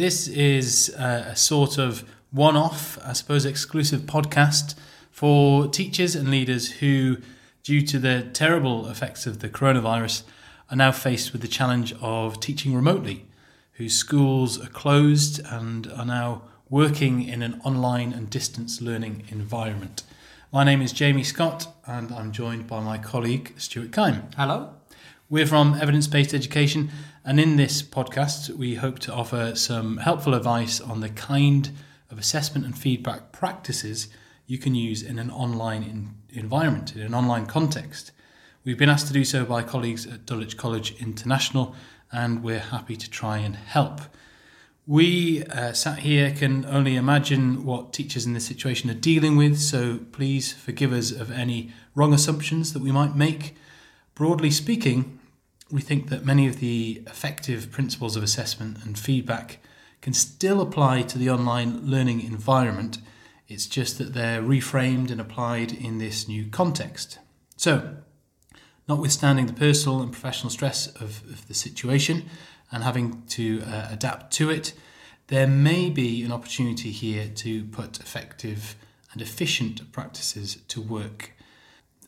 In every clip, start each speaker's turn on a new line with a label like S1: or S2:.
S1: This is a, a sort of one off, I suppose, exclusive podcast for teachers and leaders who, due to the terrible effects of the coronavirus, are now faced with the challenge of teaching remotely, whose schools are closed and are now working in an online and distance learning environment. My name is Jamie Scott, and I'm joined by my colleague Stuart Kime.
S2: Hello.
S1: We're from Evidence Based Education, and in this podcast, we hope to offer some helpful advice on the kind of assessment and feedback practices you can use in an online in- environment, in an online context. We've been asked to do so by colleagues at Dulwich College International, and we're happy to try and help. We uh, sat here can only imagine what teachers in this situation are dealing with, so please forgive us of any wrong assumptions that we might make. Broadly speaking, we think that many of the effective principles of assessment and feedback can still apply to the online learning environment. It's just that they're reframed and applied in this new context. So, notwithstanding the personal and professional stress of, of the situation and having to uh, adapt to it, there may be an opportunity here to put effective and efficient practices to work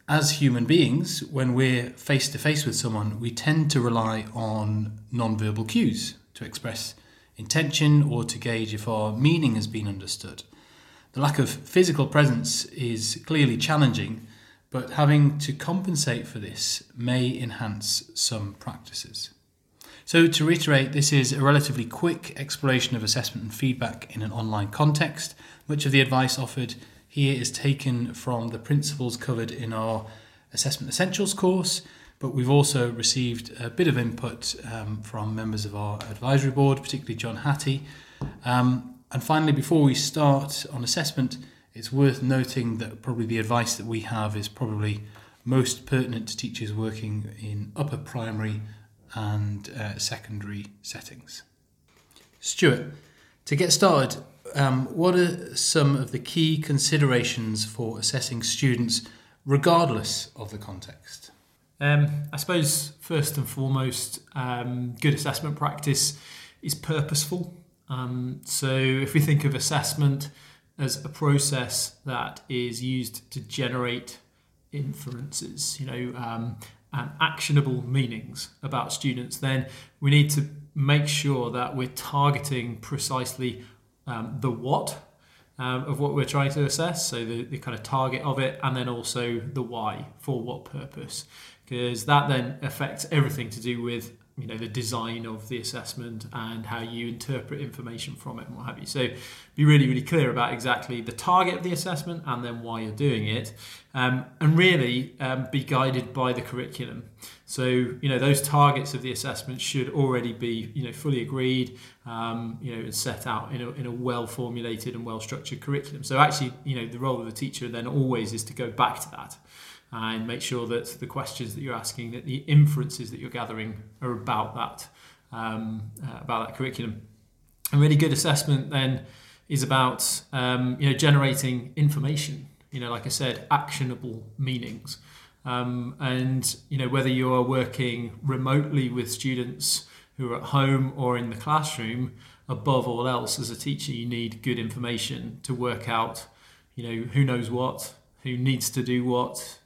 S1: as human beings, when we're face to face with someone, we tend to rely on non-verbal cues to express intention or to gauge if our meaning has been understood. The lack of physical presence is clearly challenging, but having to compensate for this may enhance some practices. So, to reiterate, this is a relatively quick exploration of assessment and feedback in an online context. Much of the advice offered here is taken from the principles covered in our Assessment Essentials course, but we've also received a bit of input um, from members of our advisory board, particularly John Hattie. Um, and finally, before we start on assessment, it's worth noting that probably the advice that we have is probably most pertinent to teachers working in upper primary and uh, secondary settings. Stuart, to get started, um, what are some of the key considerations for assessing students, regardless of the context?
S2: Um, I suppose first and foremost, um, good assessment practice is purposeful. Um, so if we think of assessment as a process that is used to generate inferences, you know, um, and actionable meanings about students, then we need to make sure that we're targeting precisely um, the what um, of what we're trying to assess, so the, the kind of target of it, and then also the why, for what purpose, because that then affects everything to do with you know the design of the assessment and how you interpret information from it and what have you. So be really really clear about exactly the target of the assessment and then why you're doing it, um, and really um, be guided by the curriculum. So you know those targets of the assessment should already be you know fully agreed, um, you know, and set out in a, in a well formulated and well structured curriculum. So actually you know the role of the teacher then always is to go back to that and make sure that the questions that you're asking, that the inferences that you're gathering are about that um, uh, about that curriculum. A really good assessment then is about um, you know generating information. You know, like I said, actionable meanings. Um, and you know whether you are working remotely with students who are at home or in the classroom, above all else, as a teacher, you need good information to work out, you know, who knows what, who needs to do what,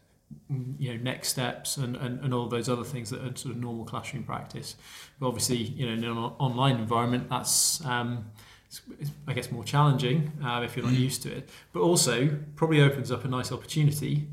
S2: you know, next steps, and, and, and all those other things that are sort of normal classroom practice. But obviously, you know, in an online environment, that's um, it's, I guess more challenging uh, if you're not used to it. But also, probably opens up a nice opportunity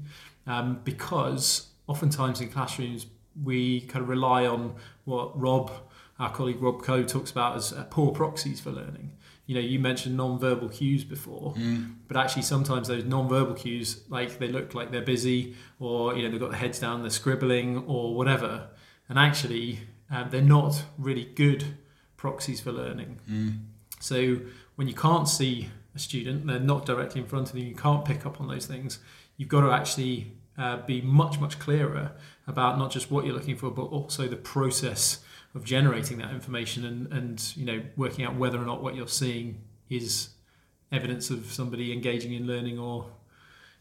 S2: um, because oftentimes in classrooms we kind of rely on what Rob, our colleague Rob Coe, talks about as uh, poor proxies for learning. You know, you mentioned non-verbal cues before, mm. but actually sometimes those non-verbal cues, like they look like they're busy, or you know they've got their heads down, they're scribbling, or whatever, and actually um, they're not really good proxies for learning. Mm. So when you can't see a student, they're not directly in front of you, you can't pick up on those things you've got to actually uh, be much much clearer about not just what you're looking for but also the process of generating that information and and you know working out whether or not what you're seeing is evidence of somebody engaging in learning or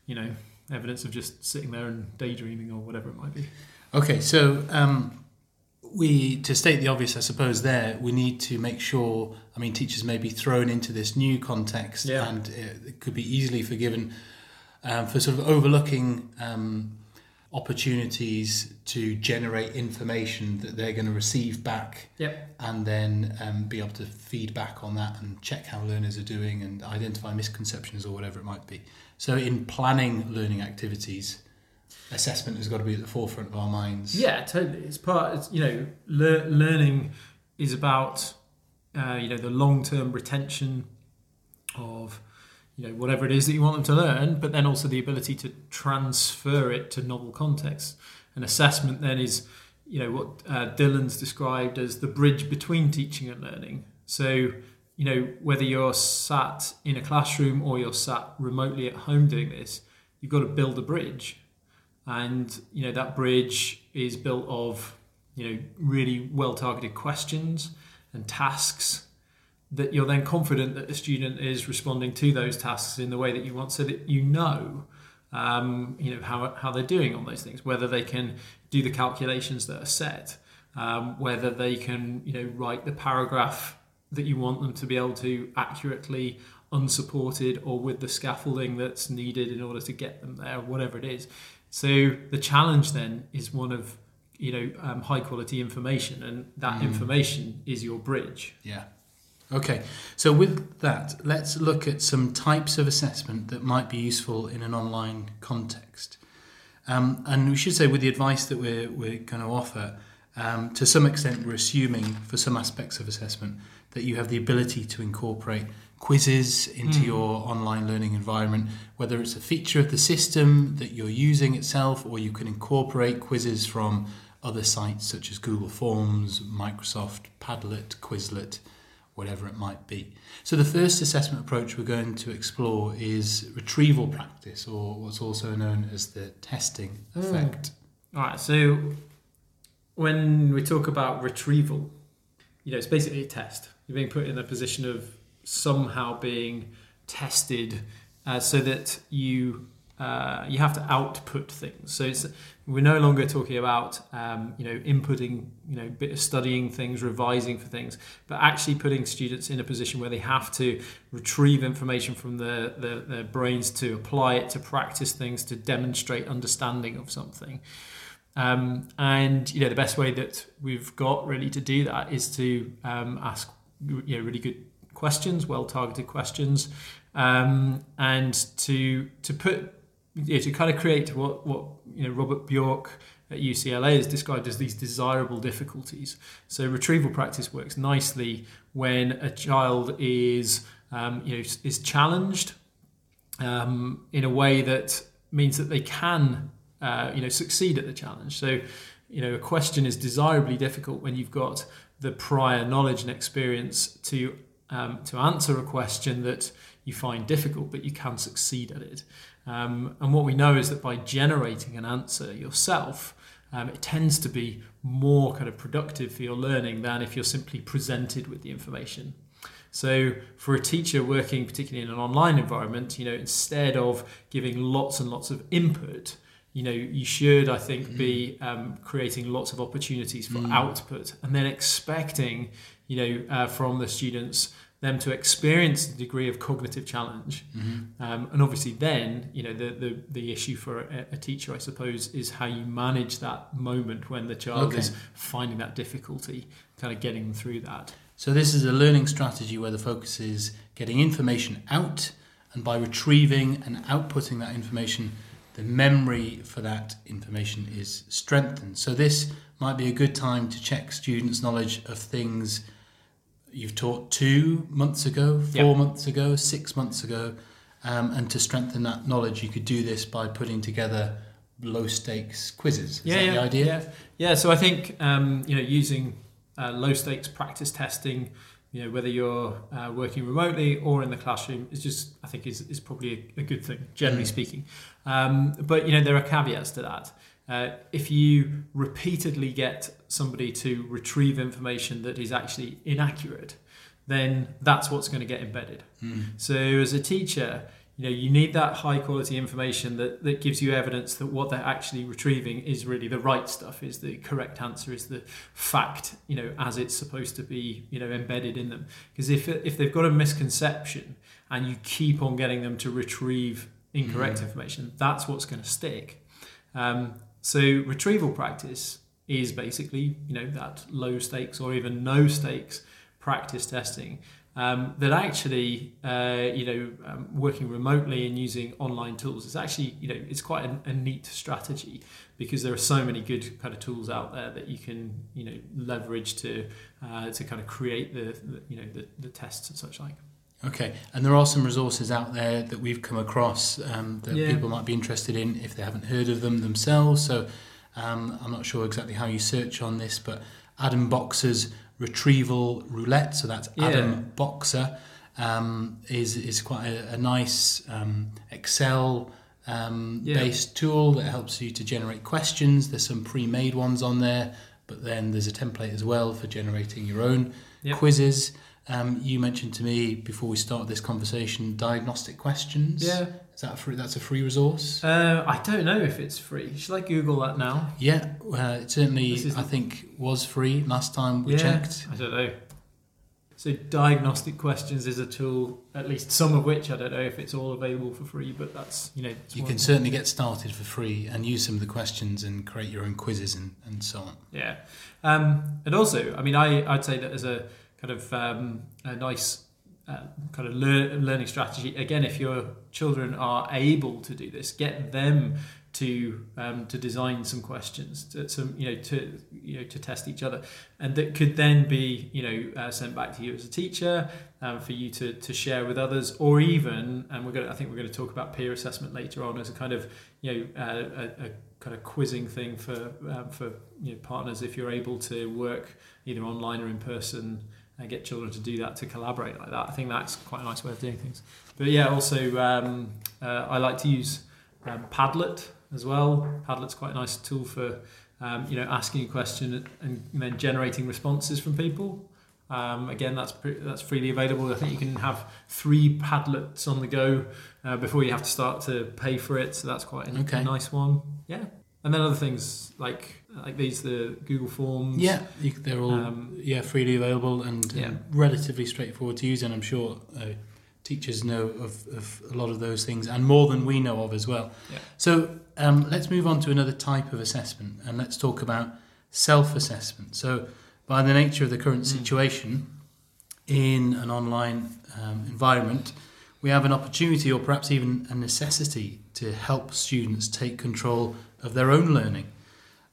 S2: you know evidence of just sitting there and daydreaming or whatever it might be
S1: okay so um, we to state the obvious, I suppose. There, we need to make sure. I mean, teachers may be thrown into this new context,
S2: Yeah.
S1: and it, it could be easily forgiven um, for sort of overlooking um, opportunities to generate information that they're going to receive back,
S2: Yep.
S1: and then um, be able to feed back on that and check how learners are doing and identify misconceptions or whatever it might be. So, in planning learning activities, assessment has got to be at the forefront of our minds.
S2: Yeah, totally. It's part. It's, you know, lear- learning is about uh, you know the long term retention of you know whatever it is that you want them to learn, but then also the ability to transfer it to novel contexts. An assessment then is you know what uh, Dylan's described as the bridge between teaching and learning. So you know whether you're sat in a classroom or you're sat remotely at home doing this, you've got to build a bridge and you know that bridge is built of you know really well targeted questions and tasks that you're then confident that the student is responding to those tasks in the way that you want so that you know um, you know how, how they're doing on those things whether they can do the calculations that are set um, whether they can you know write the paragraph that you want them to be able to accurately unsupported or with the scaffolding that's needed in order to get them there whatever it is. So the challenge then is one of you know um, high quality information and that information is your bridge.
S1: Yeah. Okay. So with that, let's look at some types of assessment that might be useful in an online context. Um, and we should say, with the advice that we're, we're going to offer, um, to some extent, we're assuming for some aspects of assessment that you have the ability to incorporate quizzes into your online learning environment, whether it's a feature of the system that you're using itself, or you can incorporate quizzes from other sites such as Google Forms, Microsoft, Padlet, Quizlet, whatever it might be. So, the first assessment approach we're going to explore is retrieval practice, or what's also known as the testing effect.
S2: all right so when we talk about retrieval you know it's basically a test you're being put in a position of somehow being tested uh, so that you uh, you have to output things. So we're no longer talking about um, you know inputting you know bit of studying things, revising for things, but actually putting students in a position where they have to retrieve information from their, their, their brains to apply it to practice things to demonstrate understanding of something. Um, and you know the best way that we've got really to do that is to um, ask you know really good questions, well targeted questions, um, and to to put yeah, to kind of create what what you know Robert Bjork at UCLA has described as these desirable difficulties. So retrieval practice works nicely when a child is um, you know is challenged um, in a way that means that they can uh, you know succeed at the challenge. So you know a question is desirably difficult when you've got the prior knowledge and experience to um, to answer a question that you find difficult, but you can succeed at it. Um, and what we know is that by generating an answer yourself, um, it tends to be more kind of productive for your learning than if you're simply presented with the information. So for a teacher working particularly in an online environment, you know, instead of giving lots and lots of input, you know, you should, I think, be um, creating lots of opportunities for output and then expecting, you know, uh, from the students them to experience the degree of cognitive challenge. Um, and obviously then, you know, the, the, the issue for a, a teacher, I suppose, is how you manage that moment when the child
S1: Okay.
S2: is finding that difficulty, kind of getting them through that.
S1: So, this is a learning strategy where the focus is getting information out, and by retrieving and outputting that information, the memory for that information is strengthened. So, this might be a good time to check students' knowledge of things you've taught two months ago, four
S2: Yeah.
S1: months ago, six months ago. Um, and to strengthen that knowledge, you could do this by putting together low stakes quizzes. Is
S2: yeah,
S1: that
S2: yeah,
S1: the idea?
S2: Yeah, yeah. So I think um, you know using uh, low stakes practice testing, you know whether you're uh, working remotely or in the classroom is just I think is, is probably a, a good thing generally
S1: Mm.
S2: speaking. Um, but you know there are caveats to that. Uh, if you repeatedly get somebody to retrieve information that is actually inaccurate, then that's what's going to get embedded.
S1: Mm.
S2: So as a teacher, you know you need that high quality information that, that gives you evidence that what they're actually retrieving is really the right stuff is the correct answer is the fact you know as it's supposed to be you know embedded in them because if if they've got a misconception and you keep on getting them to retrieve incorrect mm. information that's what's going to stick um, so retrieval practice is basically you know that low stakes or even no stakes practice testing um, that actually, uh, you know, um, working remotely and using online tools is actually, you know, it's quite a, a, neat strategy because there are so many good kind of tools out there that you can, you know, leverage to uh, to kind of create the, the you know the, the tests and such like.
S1: Okay, and there are some resources out there that we've come across um, that yeah. people might be interested in if they haven't heard of them themselves. So um, I'm not sure exactly how you search on this, but Adam Boxer's retrieval roulette. So that's yeah. Adam Boxer. Um, is is quite a, a nice um, Excel um, yeah. based tool that helps you to generate questions. There's some pre-made ones on there, but then there's a template as well for generating your own yep. quizzes. Um, you mentioned to me before we start this conversation diagnostic questions.
S2: Yeah.
S1: Is that a free? That's a free resource.
S2: Uh, I don't know if it's free. Should I Google that now?
S1: Yeah, uh, it certainly I think was free last time we
S2: yeah,
S1: checked.
S2: I don't know. So diagnostic questions is a tool, at least some of which I don't know if it's all available for free, but that's you know.
S1: You can certainly get started for free and use some of the questions and create your own quizzes and, and so on.
S2: Yeah, um, and also, I mean, I I'd say that as a kind of um, a nice uh, kind of lear- learning strategy. Again, if your children are able to do this, get them to um, to design some questions, to, some you know to you know to test each other, and that could then be you know uh, sent back to you as a teacher um, for you to, to share with others, or even and we're going I think we're going to talk about peer assessment later on as a kind of you know uh, a, a kind of quizzing thing for um, for you know, partners if you're able to work either online or in person and get children to do that to collaborate like that. I think that's quite a nice way of doing things. But yeah, also um, uh, I like to use um, Padlet as well. Padlet's quite a nice tool for um, you know asking a question and then generating responses from people. Um, again, that's pre- that's freely available. I think you can have three Padlets on the go uh, before you have to start to pay for it. So that's quite a, okay. a nice one. Yeah, and then other things like like these the Google Forms.
S1: Yeah, you, they're all um, yeah freely available and, yeah. relatively straightforward to use, and I'm sure uh, teachers know of, of a lot of those things and more than we know of as well.
S2: Yeah.
S1: So um, let's move on to another type of assessment, and let's talk about self-assessment. So by the nature of the current mm. situation in an online um, environment. We have an opportunity, or perhaps even a necessity, to help students take control of their own learning.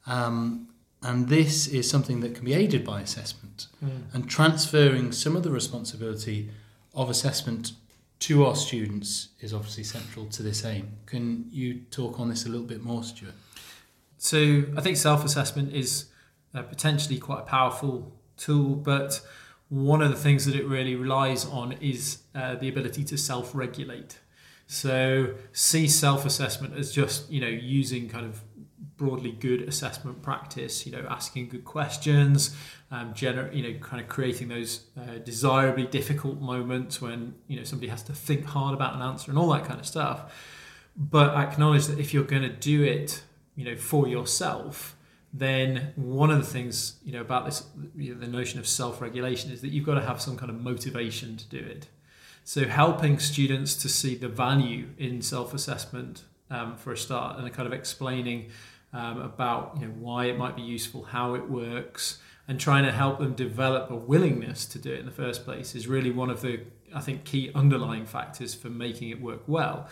S1: Um, and this is something that can be aided by assessment. Mm. And transferring some of the responsibility of assessment to our students is obviously central to this aim. Can you talk on this a little bit more, Stuart?
S2: So, I think self assessment is uh, potentially quite a powerful tool, but one of the things that it really relies on is uh, the ability to self regulate. So, see self assessment as just, you know, using kind of broadly good assessment practice. You know, asking good questions, um, gener- you know, kind of creating those uh, desirably difficult moments when you know somebody has to think hard about an answer and all that kind of stuff. But acknowledge that if you're going to do it, you know, for yourself, then one of the things you know about this, you know, the notion of self-regulation is that you've got to have some kind of motivation to do it. So helping students to see the value in self-assessment um, for a start, and kind of explaining um, about you know why it might be useful, how it works, and trying to help them develop a willingness to do it in the first place is really one of the I think key underlying factors for making it work well.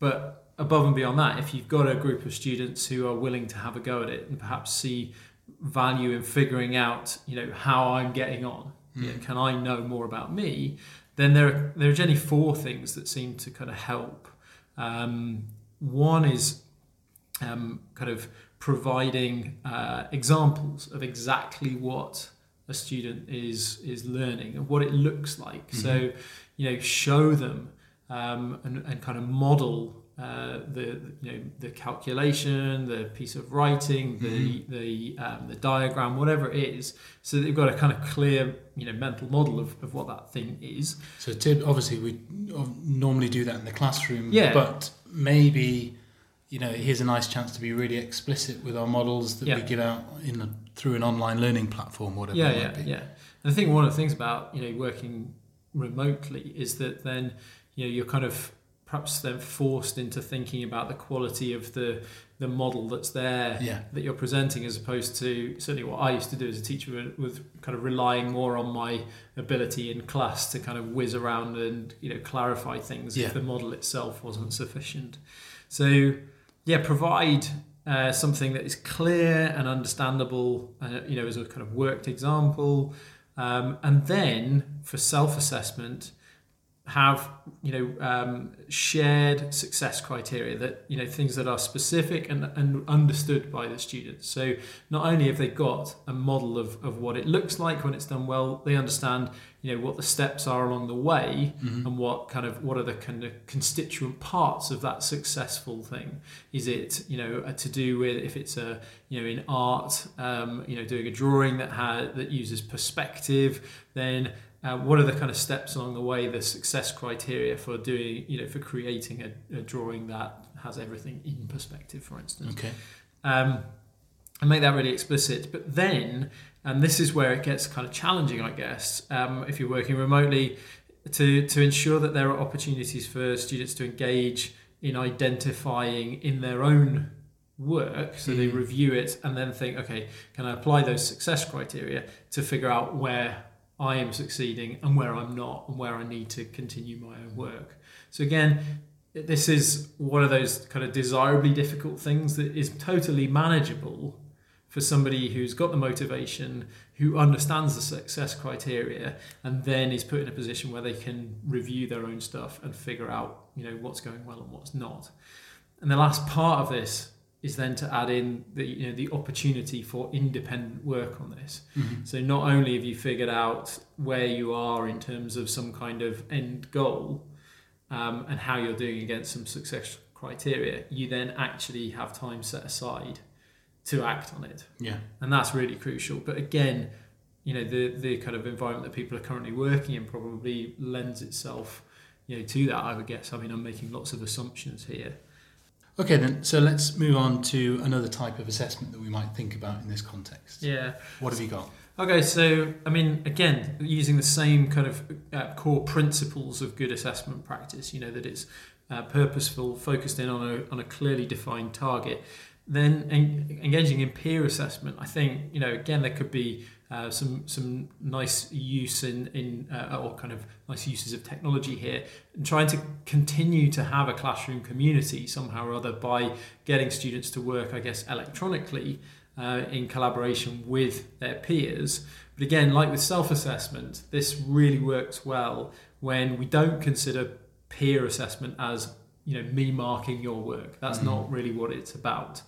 S2: But above and beyond that, if you've got a group of students who are willing to have a go at it and perhaps see value in figuring out you know how I'm getting on, mm. you know, can I know more about me? Then there are, there are generally four things that seem to kind of help. Um, one is um, kind of providing uh, examples of exactly what a student is is learning and what it looks like. Mm-hmm. So, you know, show them um, and, and kind of model uh, the you know the calculation, the piece of writing, the
S1: Mm-hmm.
S2: the um, the diagram, whatever it is, so that they've got a kind of clear you know mental model of, of what that thing is.
S1: So tip, obviously we normally do that in the classroom,
S2: Yeah.
S1: but maybe you know here's a nice chance to be really explicit with our models that we give out in a, through an online learning platform, whatever.
S2: yeah,
S1: it
S2: yeah,
S1: might be.
S2: yeah. And I think one of the things about you know working remotely is that then you know you're kind of perhaps then forced into thinking about the quality of the the model that's there
S1: Yeah.
S2: that you're presenting as opposed to certainly what I used to do as a teacher with- with kind of relying more on my ability in class to kind of whiz around and you know clarify things
S1: Yeah.
S2: if the model itself wasn't sufficient. So yeah, provide uh, something that is clear and understandable, uh, you know, as a kind of worked example, um, and then for self-assessment, have you know um, shared success criteria that you know things that are specific and, and understood by the students. So not only have they got a model of, of what it looks like when it's done well they understand you know what the steps are along the way and what kind of what are the kind of constituent parts of that successful thing. Is it you know to do with if it's a you know in art um, you know doing a drawing that has that uses perspective then uh, what are the kind of steps along the way, the success criteria for doing, you know, for creating a, a drawing that has everything in perspective, for instance?
S1: Okay.
S2: Um, and make that really explicit. But then, and this is where it gets kind of challenging, I guess, um, if you're working remotely, to, to ensure that there are opportunities for students to engage in identifying in their own work. So they
S1: Mm.
S2: review it and then think, okay, can I apply those success criteria to figure out where I am succeeding and where I'm not and where I need to continue my own work. So again, this is one of those kind of desirably difficult things that is totally manageable for somebody who's got the motivation, who understands the success criteria, and then is put in a position where they can review their own stuff and figure out, you know, what's going well and what's not. And the last part of this is then to add in the you know the opportunity for independent work on this.
S1: Mhm.
S2: So not only have you figured out where you are in terms of some kind of end goal um, and how you're doing against some success criteria, you then actually have time set aside to act on it,
S1: Yeah.
S2: and that's really crucial. But again, you know the the kind of environment that people are currently working in probably lends itself you know to that. I would guess. I mean, I'm making lots of assumptions here.
S1: Okay, then. So let's move on to another type of assessment that we might think about in this context.
S2: Yeah.
S1: What have you got?
S2: Okay, so I mean, again, using the same kind of uh, core principles of good assessment practice, you know, that it's uh, purposeful, focused in on a, on a clearly defined target. Then en- engaging in peer assessment, I think, you know, again, there could be uh, some some nice use in in uh, or kind of nice uses of technology here, and trying to continue to have a classroom community somehow or other by getting students to work, I guess, electronically uh, in collaboration with their peers. But again, like with self assessment, this really works well when we don't consider peer assessment as you know me marking your work. That's
S1: Mhm.
S2: not really what it's about.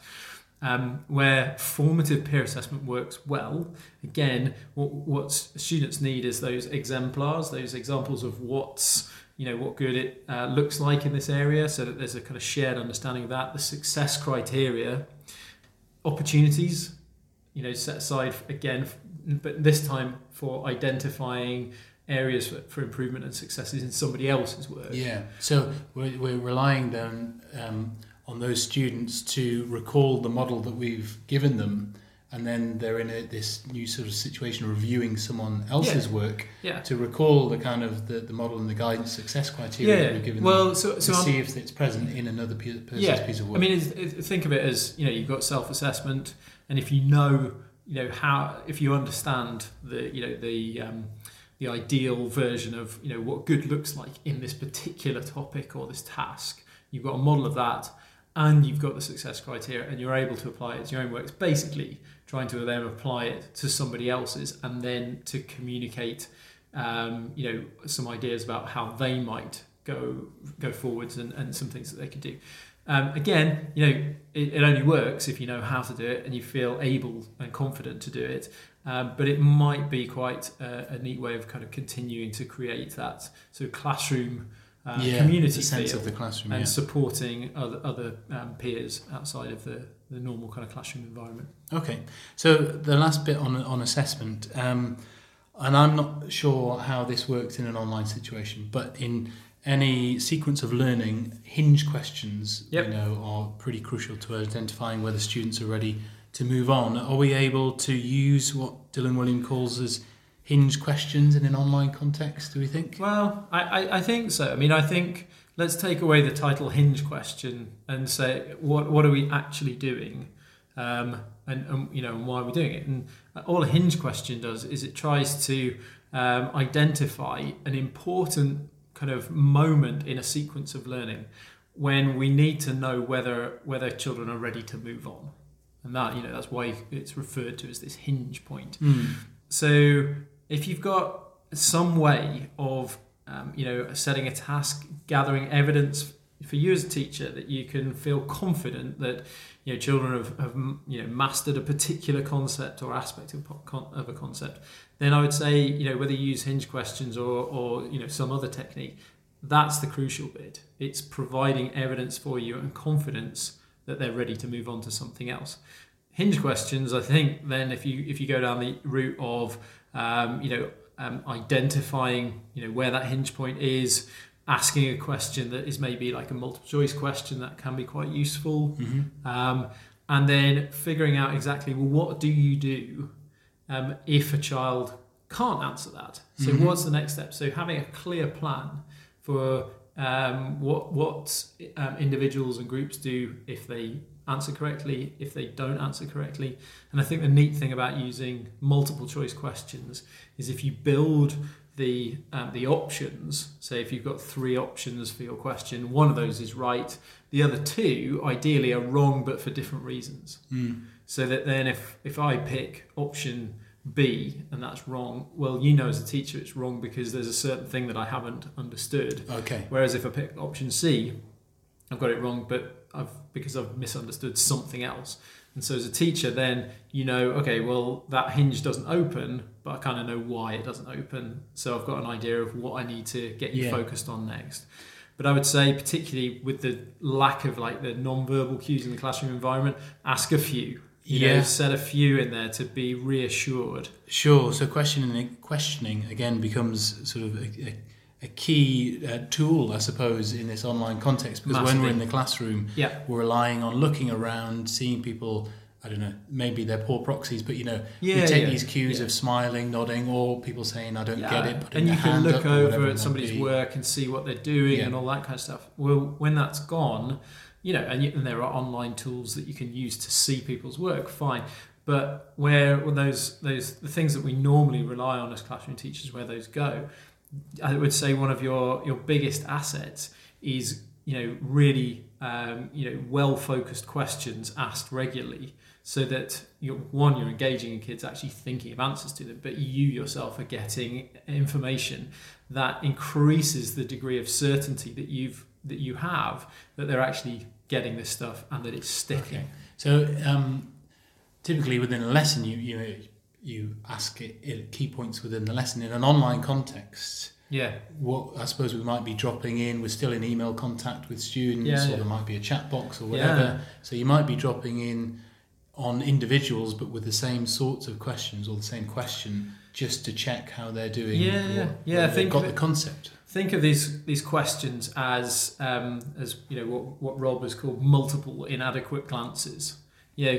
S2: Um, where formative peer assessment works well, again, what, what students need is those exemplars, those examples of what's you know what good it uh, looks like in this area, so that there's a kind of shared understanding of that. The success criteria, opportunities, you know, set aside again, but this time for identifying areas for, for improvement and successes in somebody else's work.
S1: Yeah. So we're, we're relying then um, on those students to recall the model that we've given them, and then they're in a, this new sort of situation reviewing someone else's work
S2: Yeah.
S1: to recall the kind of the, the model and the guidance success criteria that we've given them
S2: Well, so
S1: to
S2: I'm,
S1: see if it's present in another person's
S2: Yeah.
S1: piece of work.
S2: I mean, think of it as you know, you've got self-assessment, and if you know, you know how, if you understand the, you know, the um, the ideal version of you know what good looks like in this particular topic or this task, you've got a model of that, and you've got the success criteria, and you're able to apply it to your own work. It's basically trying to then apply it to somebody else's, and then to communicate, um, you know, some ideas about how they might go go forwards and, and some things that they could do. Um, again, you know, it, it only works if you know how to do it and you feel able and confident to do it. Um, but it might be quite a, a neat way of kind of continuing to create that sort of classroom uh,
S1: yeah,
S2: community
S1: sense of the classroom.
S2: and
S1: yeah.
S2: supporting other, other um, peers outside of the, the normal kind of classroom environment.
S1: Okay, so the last bit on on assessment, um, and I'm not sure how this works in an online situation, but in any sequence of learning, hinge questions,
S2: Yep.
S1: you know, are pretty crucial to identifying whether students are ready to move on. Are we able to use what Dylan Wiliam calls as hinge questions in an online context? Do we think?
S2: Well, I, I, I think so. I mean, I think let's take away the title hinge question and say what what are we actually doing, um, and, and you know and why are we doing it? And all a hinge question does is it tries to um, identify an important kind of moment in a sequence of learning when we need to know whether whether children are ready to move on, and that you know that's why it's referred to as this hinge point. So if you've got some way of um, you know setting a task, gathering evidence for you as a teacher that you can feel confident that you know children have, have you know mastered a particular concept or aspect of, of a concept, then I would say you know whether you use hinge questions or or you know some other technique, that's the crucial bit. It's providing evidence for you and confidence that they're ready to move on to something else hinge questions i think then if you if you go down the route of um, you know um, identifying you know where that hinge point is asking a question that is maybe like a multiple choice question that can be quite useful. Um, and then figuring out exactly well what do you do um, if a child can't answer that? So what's the next step? So having a clear plan for um, what what um, individuals and groups do if they answer correctly, if they don't answer correctly. And I think the neat thing about using multiple choice questions is if you build the um, the options. Say if you've got three options for your question, one of those is right. The other two, ideally, are wrong, but for different reasons. So that then, if if I pick option B and that's wrong, well, you know as a teacher it's wrong because there's a certain thing that I haven't understood.
S1: Okay.
S2: Whereas if I pick option C, I've got it wrong, but I've because I've misunderstood something else. And so as a teacher, then you know, okay, well that hinge doesn't open, but I kind of know why it doesn't open. So I've got an idea of what I need to get you
S1: Yeah.
S2: focused on next. But I would say, particularly with the lack of like the non-verbal cues in the classroom environment, ask a few. You know,
S1: Yeah.
S2: set a few in there to be reassured.
S1: Sure. So questioning questioning again becomes sort of a, a, a key uh, tool, I suppose, in this online context because when we're in the classroom,
S2: Yeah.
S1: we're relying on looking around, seeing people. I don't know. Maybe they're poor proxies, but you know,
S2: Yeah,
S1: we take
S2: yeah,
S1: these cues
S2: yeah.
S1: of smiling, nodding, or people saying, "I don't get it."
S2: And you can look
S1: up or whatever
S2: over at somebody's work and see what they're doing and all that kind of stuff. Well, when that's gone, you know, and, and there are online tools that you can use to see people's work, fine. But where when those those the things that we normally rely on as classroom teachers, where those go, I would say one of your your biggest assets is you know really um, you know well focused questions asked regularly so that you're one you're engaging in kids actually thinking of answers to them but you yourself are getting information that increases the degree of certainty that you've that you have that they're actually getting this stuff and that it's sticking
S1: Okay. So um, typically within a lesson, you you you ask it, it key points within the lesson in an online context.
S2: yeah
S1: What I suppose we might be dropping in. We're still in email contact with students,
S2: Yeah,
S1: or
S2: yeah.
S1: there might be a chat box or whatever.
S2: Yeah.
S1: So you might be dropping in on individuals, but with the same sorts of questions or the same question, just to check how they're doing.
S2: Yeah,
S1: what-
S2: yeah. Yeah, I
S1: they've
S2: think
S1: got the concept.
S2: think of these these questions as um, as you know what what Rob has called multiple inadequate glances. You know,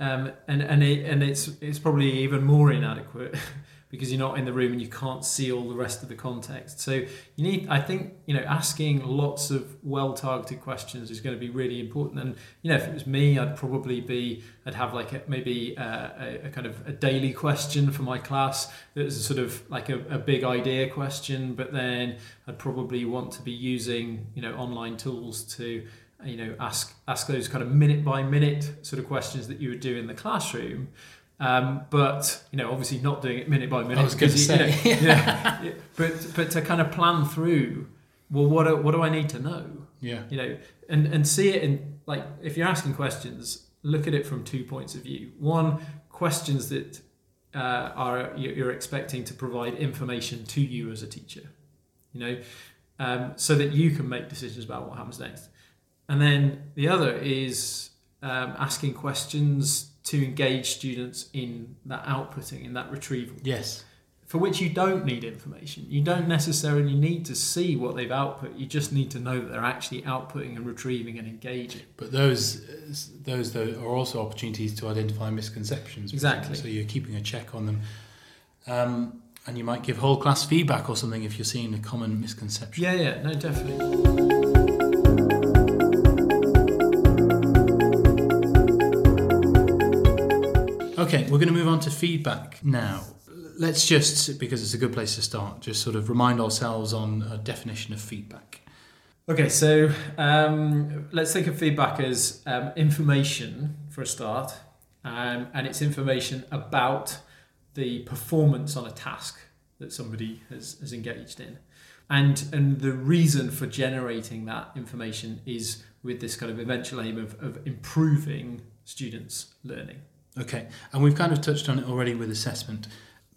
S2: um, and and it, and it's it's probably even more inadequate because you're not in the room and you can't see all the rest of the context. So you need, I think, you know, asking lots of well targeted questions is going to be really important. And you know, if it was me, I'd probably be I'd have like a, maybe uh, a, a kind of a daily question for my class that was sort of like a, a big idea question, but then I'd probably want to be using you know online tools to you know ask ask those kind of minute by minute sort of questions that you would do in the classroom. Um, but you know, obviously not doing it minute by minute.
S1: I was going to say.
S2: you know, yeah, yeah, but but to kind of plan through. Well, what do, what do I need to know?
S1: Yeah.
S2: you know and and see it in like if you're asking questions look at it from two points of view one questions that uh, are you- you're expecting to provide information to you as a teacher you know um, so that you can make decisions about what happens next. And then the other is um, asking questions to engage students in that outputting, in that retrieval.
S1: Yes.
S2: For which you don't need information. You don't necessarily need to see what they've output. You just need to know that they're actually outputting and retrieving and engaging.
S1: But those those though are also opportunities to identify misconceptions.
S2: Exactly.
S1: So you're keeping a check on them. Um, and you might give whole class feedback or something if you're seeing a common misconception.
S2: Yeah, yeah, no, definitely.
S1: Okay, we're going to move on to feedback now. Let's just, because it's a good place to start, just sort of remind ourselves on a definition of feedback.
S2: Okay, so um, let's think of feedback as um, information for a start, um, and it's information about the performance on a task that somebody has, has engaged in. And, and the reason for generating that information is with this kind of eventual aim of, of improving students' learning.
S1: Okay, and we've kind of touched on it already with assessment.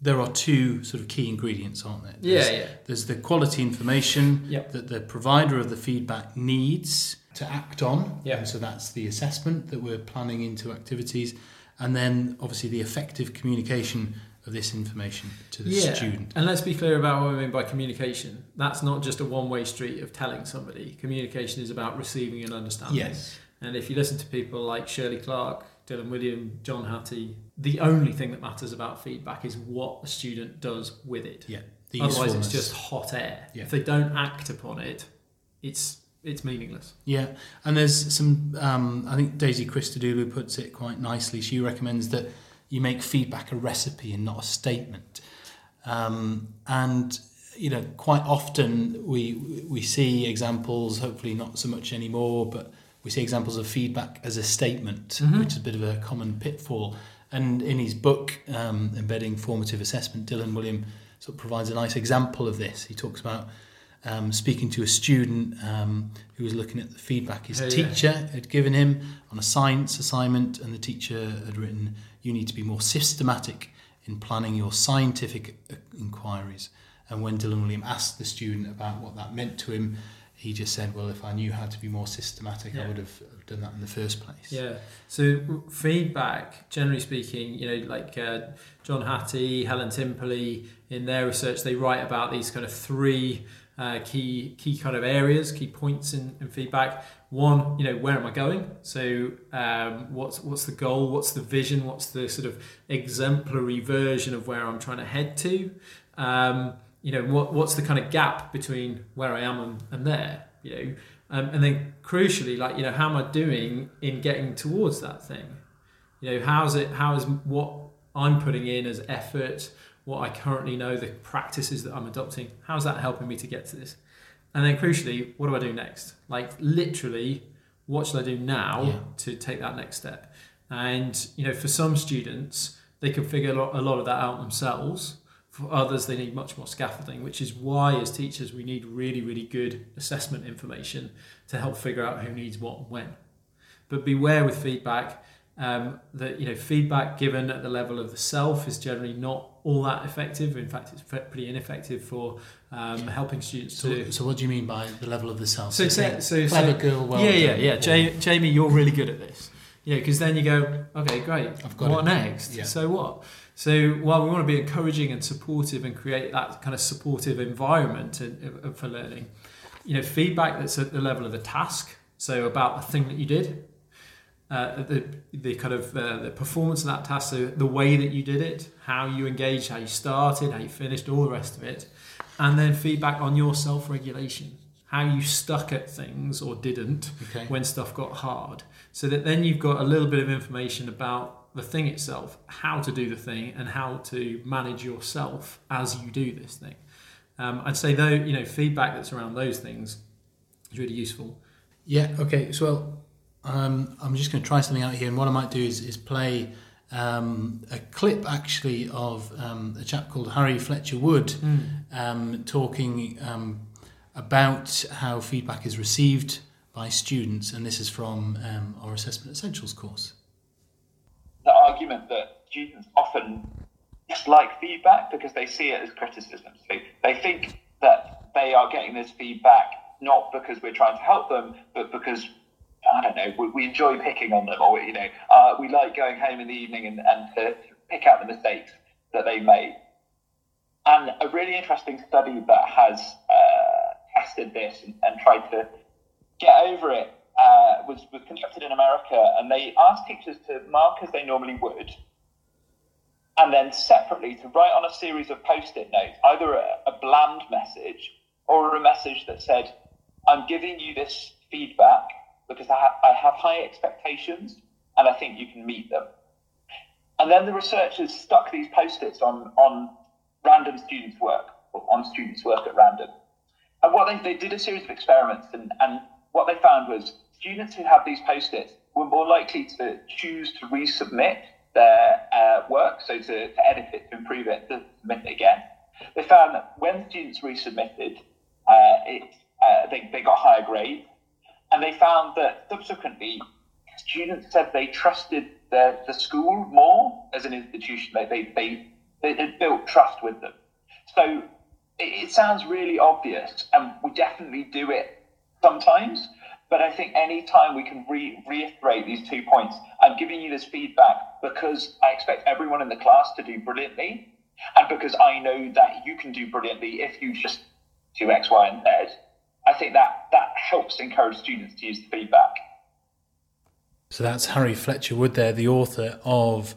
S1: There are two sort of key ingredients, aren't there? There's,
S2: yeah, yeah.
S1: There's the quality information
S2: Yep.
S1: that the provider of the feedback needs to act on.
S2: Yeah.
S1: So that's the assessment that we're planning into activities. And then obviously the effective communication of this information to the
S2: yeah.
S1: student.
S2: And let's be clear about what we mean by communication. That's not just a one way street of telling somebody. Communication is about receiving and understanding.
S1: Yes.
S2: And if you listen to people like Shirley Clarke, Dylan Wiliam, John Hattie, the only thing that matters about feedback is what the student does with it.
S1: Yeah. The
S2: Otherwise, it's just hot air.
S1: Yeah.
S2: If they don't act upon it, it's it's meaningless.
S1: Yeah, and there's some. Um, I think Daisy Christodoulou puts it quite nicely. She recommends that you make feedback a recipe and not a statement. Um, and you know, quite often we we see examples. Hopefully, not so much anymore, but we see examples of feedback as a statement,
S2: Mhm.
S1: which is a bit of a common pitfall. And in his book, um, Embedding Formative Assessment, Dylan Wiliam sort of provides a nice example of this. He talks about um, speaking to a student um, who was looking at the feedback his
S2: Yeah, yeah.
S1: teacher had given him on a science assignment, and the teacher had written, You need to be more systematic in planning your scientific inquiries. And when Dylan Wiliam asked the student about what that meant to him, he just said, Well, if I knew how to be more systematic, I would have done that in the first place.
S2: Yeah. So feedback, generally speaking, you know, like uh, John Hattie, Helen Timperley, in their research, they write about these kind of three uh, key key kind of areas, key points in, in feedback. One, you know, where am I going? So, um, what's what's the goal? What's the vision? What's the sort of exemplary version of where I'm trying to head to? Um, you know, what what's the kind of gap between where I am and, and there? You know, um, and then crucially, like you know, how am I doing in getting towards that thing? You know, how's it? How is what I'm putting in as effort? What I currently know, the practices that I'm adopting, how's that helping me to get to this? And then crucially, what do I do next? Like literally, what should I do now
S1: Yeah.
S2: to take that next step? And you know, for some students, they can figure a lot, a lot of that out themselves. For others, they need much more scaffolding, which is why, as teachers, we need really, really good assessment information to help figure out who needs what and when. But beware with feedback um, that you know feedback given at the level of the self is generally not all that effective. In fact, it's pretty ineffective for um, helping students
S1: So,
S2: to.
S1: so what do you mean by the level of the self?
S2: So, so, so,
S1: clever
S2: so
S1: girl, well
S2: yeah, yeah, yeah.
S1: or-
S2: Ja- Jamie, you're really good at this. Yeah, because then you go, okay, great.
S1: I've got
S2: what
S1: it.
S2: next?
S1: Yeah.
S2: So what? So while we want to be encouraging and supportive and create that kind of supportive environment for learning, you know, feedback that's at the level of the task. So about the thing that you did, uh, the the kind of uh, the performance of that task, so the way that you did it, how you engaged, how you started, how you finished, all the rest of it, and then feedback on your self regulation, how you stuck at things or didn't
S1: Okay.
S2: when stuff got hard, so that then you've got a little bit of information about the thing itself, how to do the thing, and how to manage yourself as you do this thing. Um, I'd say though, you know, feedback that's around those things is really useful.
S1: Yeah, okay. So, well, um, I'm just going to try something out here, and what I might do is, is play um, a clip actually of um, a chap called Harry Fletcher Wood um, talking um, about how feedback is received by students, and this is from um, our Assessment Essentials course.
S3: Argument that students often dislike feedback because they see it as criticism. So they think that they are getting this feedback not because we're trying to help them, but because I don't know, we, we enjoy picking on them, or you know, uh, we like going home in the evening and, and to pick out the mistakes that they made. And a really interesting study that has uh, tested this and, and, tried to get over it uh, was, was conducted in America, and they asked teachers to mark as they normally would, and then separately to write on a series of post-it notes either a, a bland message or a message that said, "I'm giving you this feedback because I, ha- I have high expectations, and I think you can meet them." And then the researchers stuck these post-its on on random students' work, or on students' work at random. And what they, they did a series of experiments, and, and what they found was students who have these post-its were more likely to choose to resubmit their uh, work, so to, to, edit it, to improve it, to submit it again. They found that when students resubmitted, uh, it, uh, they, they got higher grades, and they found that subsequently students said they trusted the, the school more as an institution. They, they, they, they, built trust with them. So it, it sounds really obvious, and we definitely do it sometimes. But I think any time we can re- reiterate these two points, I'm giving you this feedback because I expect everyone in the class to do brilliantly, and because I know that you can do brilliantly if you just do X, Y, and Z. I think that that helps encourage students to use the feedback.
S1: So that's Harry Fletcher Wood there, the author of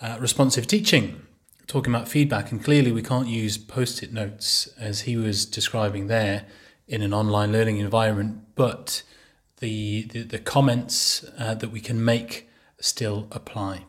S1: uh, Responsive Teaching, talking about feedback. And clearly, we can't use post it notes as he was describing there in an online learning environment, but the, the, the comments uh, that we can make still apply.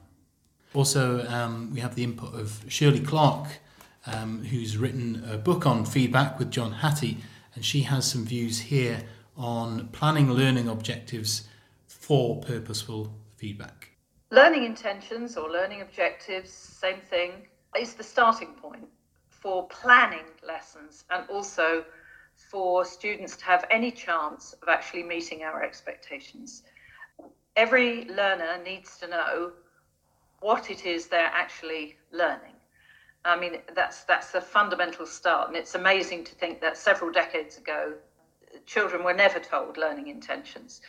S1: Also, um, we have the input of Shirley Clarke, um, who's written a book on feedback with John Hattie, and she has some views here on planning learning objectives for purposeful feedback?
S4: Learning intentions or learning objectives, same thing, is the starting point for planning lessons and also for students to have any chance of actually meeting our expectations. Every learner needs to know what it is they're actually learning. I mean, that's that's a fundamental start, and it's amazing to think that several decades ago, children were never told learning intentions.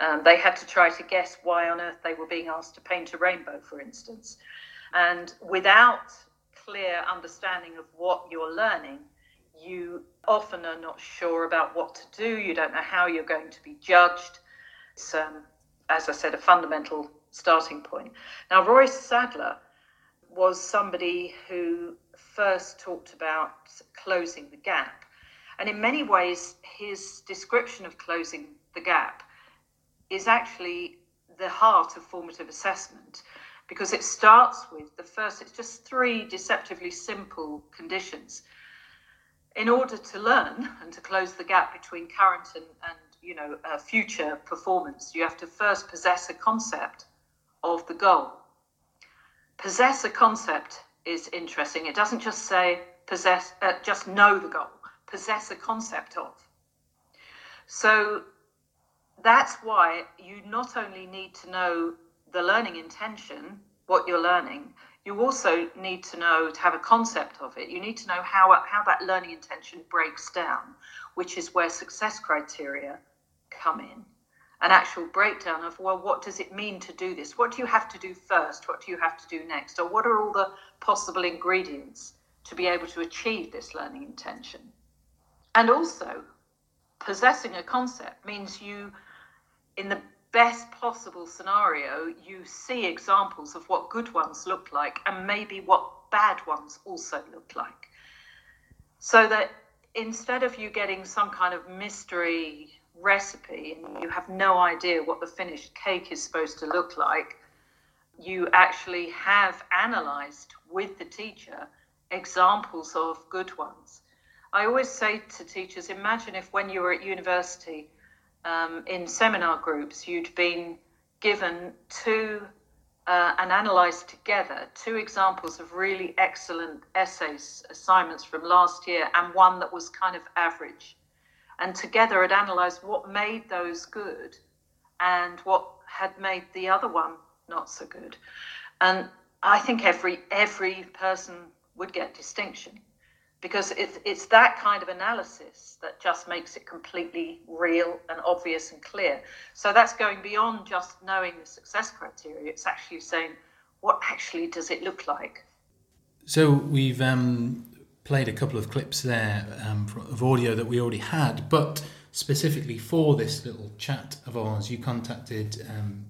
S4: Um, they had to try to guess why on earth they were being asked to paint a rainbow, for instance. And without clear understanding of what you're learning, you often are not sure about what to do. You don't know how you're going to be judged. It's, um, as I said, a fundamental starting point. Now, Royce Sadler was somebody who first talked about closing the gap. And in many ways, his description of closing the gap is actually the heart of formative assessment because it starts with the first, it's just three deceptively simple conditions. In order to learn and to close the gap between current and, and you know, uh, future performance, you have to first possess a concept of the goal. Possess a concept is interesting. It doesn't just say possess, uh, just know the goal, possess a concept of. So that's why you not only need to know the learning intention, what you're learning, you also need to know to have a concept of it. You need to know how, how that learning intention breaks down, which is where success criteria come in. An actual breakdown of, well, what does it mean to do this? What do you have to do first? What do you have to do next? Or what are all the possible ingredients to be able to achieve this learning intention? And also, possessing a concept means you in the best possible scenario, you see examples of what good ones look like and maybe what bad ones also look like. So that instead of you getting some kind of mystery recipe and you have no idea what the finished cake is supposed to look like, you actually have analyzed with the teacher examples of good ones. I always say to teachers imagine if when you were at university, um, in seminar groups, you'd been given two uh, and analysed together two examples of really excellent essays, assignments from last year, and one that was kind of average. And together had analysed what made those good and what had made the other one not so good. And I think every every person would get distinction. Because it's, it's that kind of analysis that just makes it completely real and obvious and clear. So that's going beyond just knowing the success criteria. It's actually saying, what actually does it look like?
S1: So we've um, played a couple of clips there um, of audio that we already had, but specifically for this little chat of ours, you contacted um,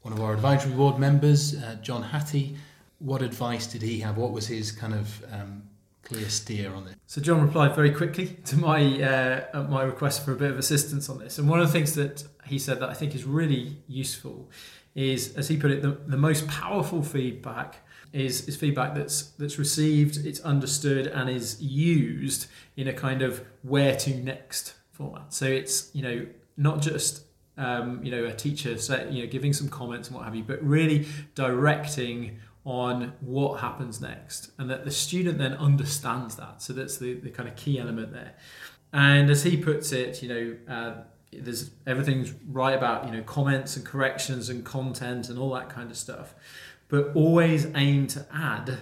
S1: one of our advisory board members, uh, John Hattie. What advice did he have? What was his kind of um, clear steer on it?
S2: So John replied very quickly to my uh, my request for a bit of assistance on this, and one of the things that he said that I think is really useful is, as he put it, the, the most powerful feedback is, is feedback that's that's received, it's understood, and is used in a kind of where to next format. So it's you know not just um, you know a teacher say, you know giving some comments and what have you, but really directing on what happens next, and that the student then understands that. So that's the, the kind of key element there. And as he puts it, you know. Uh, there's everything's right about you know comments and corrections and content and all that kind of stuff but always aim to add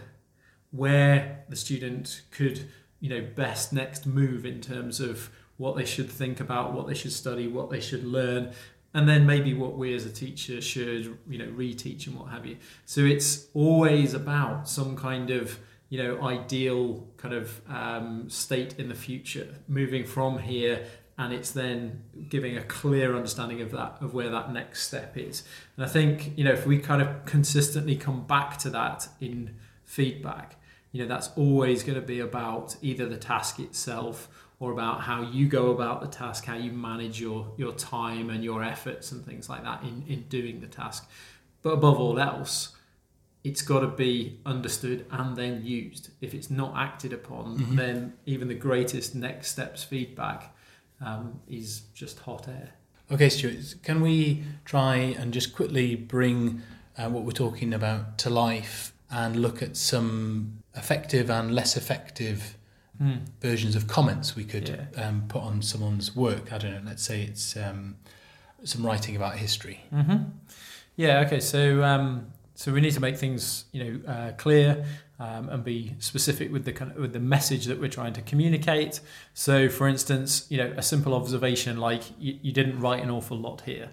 S2: where the student could you know best next move in terms of what they should think about what they should study what they should learn and then maybe what we as a teacher should you know reteach and what have you. So it's always about some kind of you know ideal kind of um, state in the future moving from here and it's then giving a clear understanding of that of where that next step is. And i think you know if we kind of consistently come back to that in feedback you know that's always going to be about either the task itself or about how you go about the task how you manage your your time and your efforts and things like that in in doing the task but above all else it's got to be understood and then used if it's not acted upon mm-hmm. then even the greatest next steps feedback um, is just hot air.
S1: Okay, Stuart, can we try and just quickly bring uh, what we're talking about to life and look at some effective and less effective mm. versions of comments we could yeah. um, put on someone's work? I don't know, let's say it's um, some writing about history.
S2: Mm-hmm. Yeah, okay, so um, so we need to make things you know uh, clear um, and be specific with the kind of, with the message that we're trying to communicate. So, for instance, you know, a simple observation like you, you didn't write an awful lot here.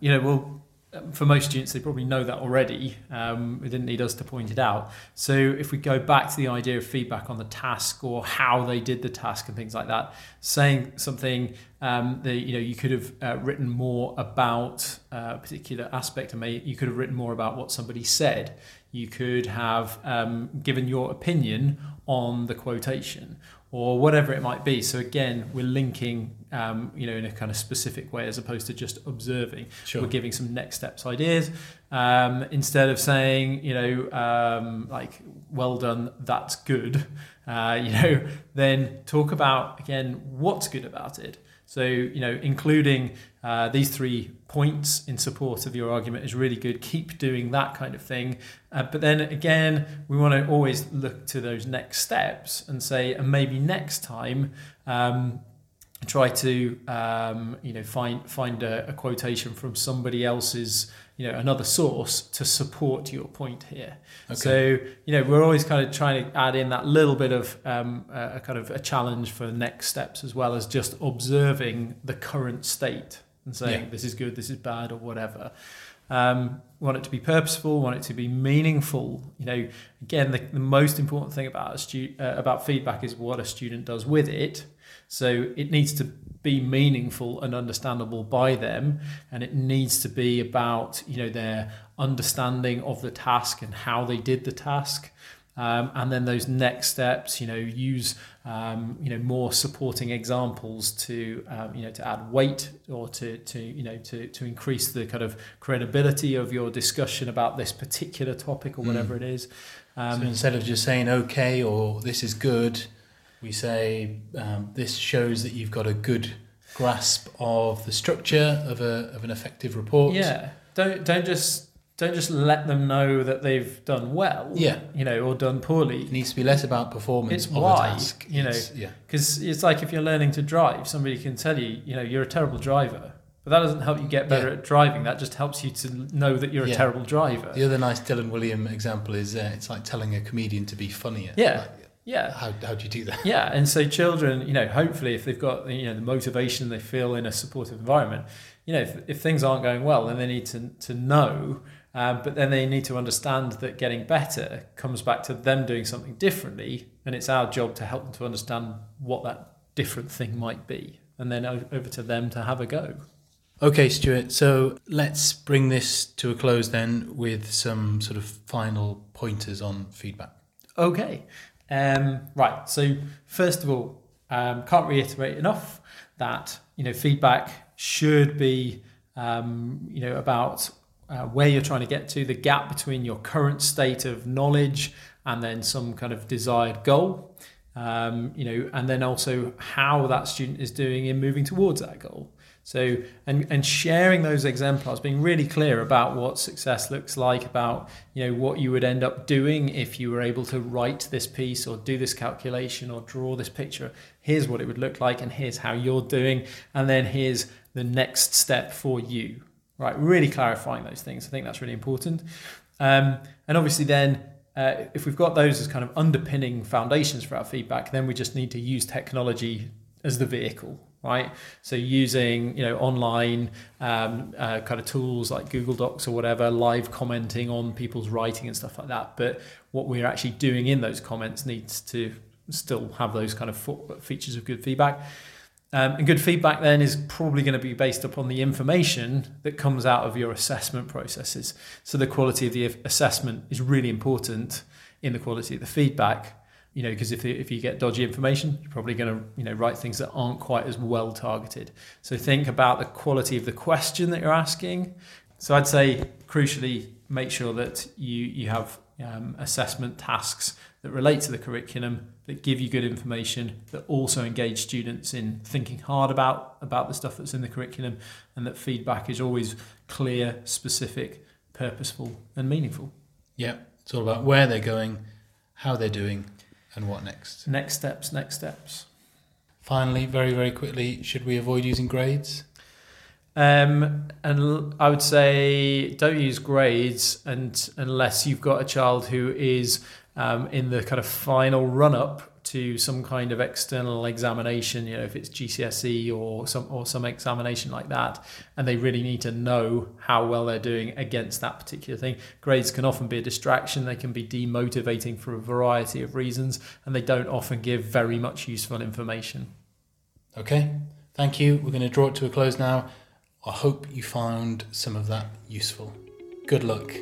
S2: You know, well, for most students, they probably know that already. Um, didn't need us to point it out. So if we go back to the idea of feedback on the task or how they did the task and things like that, saying something um, that you know you could have uh, written more about uh, a particular aspect, and you could have written more about what somebody said. You could have um, given your opinion on the quotation, or whatever it might be. So again, we're linking, um, you know, in a kind of specific way as opposed to just observing. Sure. We're giving some next steps ideas um, instead of saying, you know, um, like, well done, that's good. Uh, you know, then talk about again what's good about it. So, you know, including uh, these three points in support of your argument is really good. Keep doing that kind of thing. Uh, but then again, we want to always look to those next steps and say, and maybe next time, um, try to um, you know find find a, a, quotation from somebody else's you know another source to support your point here okay. so you know we're always kind of trying to add in that little bit of um, a, kind of a challenge for next steps as well as just observing the current state and saying yeah. this is good this is bad or whatever um, want it to be purposeful want it to be meaningful you know again the, the most important thing about a stu- uh, about feedback is what a student does with it so it needs to be meaningful and understandable by them, and it needs to be about you know their understanding of the task and how they did the task. Um, and then those next steps, you know, use um, you know more supporting examples to um, you know to add weight or to to you know to to increase the kind of credibility of your discussion about this particular topic or whatever mm. it is.
S1: Um, so instead of just saying okay or this is good, we say um, this shows that you've got a good grasp of the structure of a of an effective report.
S2: Yeah, don't don't just don't just let them know that they've done well.
S1: Yeah,
S2: you know, or done poorly.
S1: It needs to be less about performance.
S2: It's why
S1: task.
S2: you know,
S1: it's,
S2: yeah, because it's like if you're learning to drive, somebody can tell you, you know, you're a terrible driver. But that doesn't help you get better yeah. at driving. That just helps you to know that you're yeah. a terrible driver.
S1: The other nice Dylan Wiliam example is uh, it's like telling a comedian to be funnier.
S2: Yeah,
S1: like,
S2: Yeah.
S1: How, how do you do that?
S2: Yeah, and so children, you know, hopefully if they've got you know the motivation they feel in a supportive environment, you know, if, if things aren't going well, then they need to to know. Um, but then they need to understand that getting better comes back to them doing something differently, and it's our job to help them to understand what that different thing might be, and then over to them to have a go.
S1: Okay, Stuart. So let's bring this to a close then with some sort of final pointers on feedback.
S2: Okay. Um, right. So first of all, um, can't reiterate enough that you know feedback should be um, you know about uh, where you're trying to get to, the gap between your current state of knowledge and then some kind of desired goal. Um, you know, and then also how that student is doing in moving towards that goal. So, and, and sharing those exemplars, being really clear about what success looks like, about you know what you would end up doing if you were able to write this piece or do this calculation or draw this picture. Here's what it would look like, and here's how you're doing, and then here's the next step for you. Right, really clarifying those things. I think that's really important. Um, and obviously, then uh, if we've got those as kind of underpinning foundations for our feedback, then we just need to use technology as the vehicle right? So using you know online um, uh, kind of tools like Google Docs or whatever, live commenting on people's writing and stuff like that. But what we're actually doing in those comments needs to still have those kind of features of good feedback. Um, and good feedback then is probably going to be based upon the information that comes out of your assessment processes. So the quality of the assessment is really important in the quality of the feedback you know, because if, if you get dodgy information, you're probably going to, you know, write things that aren't quite as well targeted. So think about the quality of the question that you're asking. So I'd say, crucially, make sure that you you have um, assessment tasks that relate to the curriculum, that give you good information, that also engage students in thinking hard about about the stuff that's in the curriculum, and that feedback is always clear, specific, purposeful, and meaningful.
S1: Yeah, it's all about where they're going, how they're doing, and what next?
S2: Next steps, next steps.
S1: Finally, very, very quickly, should we avoid using grades?
S2: Um, and I would say don't use grades and unless you've got a child who is um, in the kind of final run up to some kind of external examination, you know, if it's GCSE or some or some examination like that, and they really need to know how well they're doing against that particular thing. Grades can often be a distraction, they can be demotivating for a variety of reasons, and they don't often give very much useful information.
S1: Okay, thank you. We're going to draw it to a close now. I hope you found some of that useful. Good luck.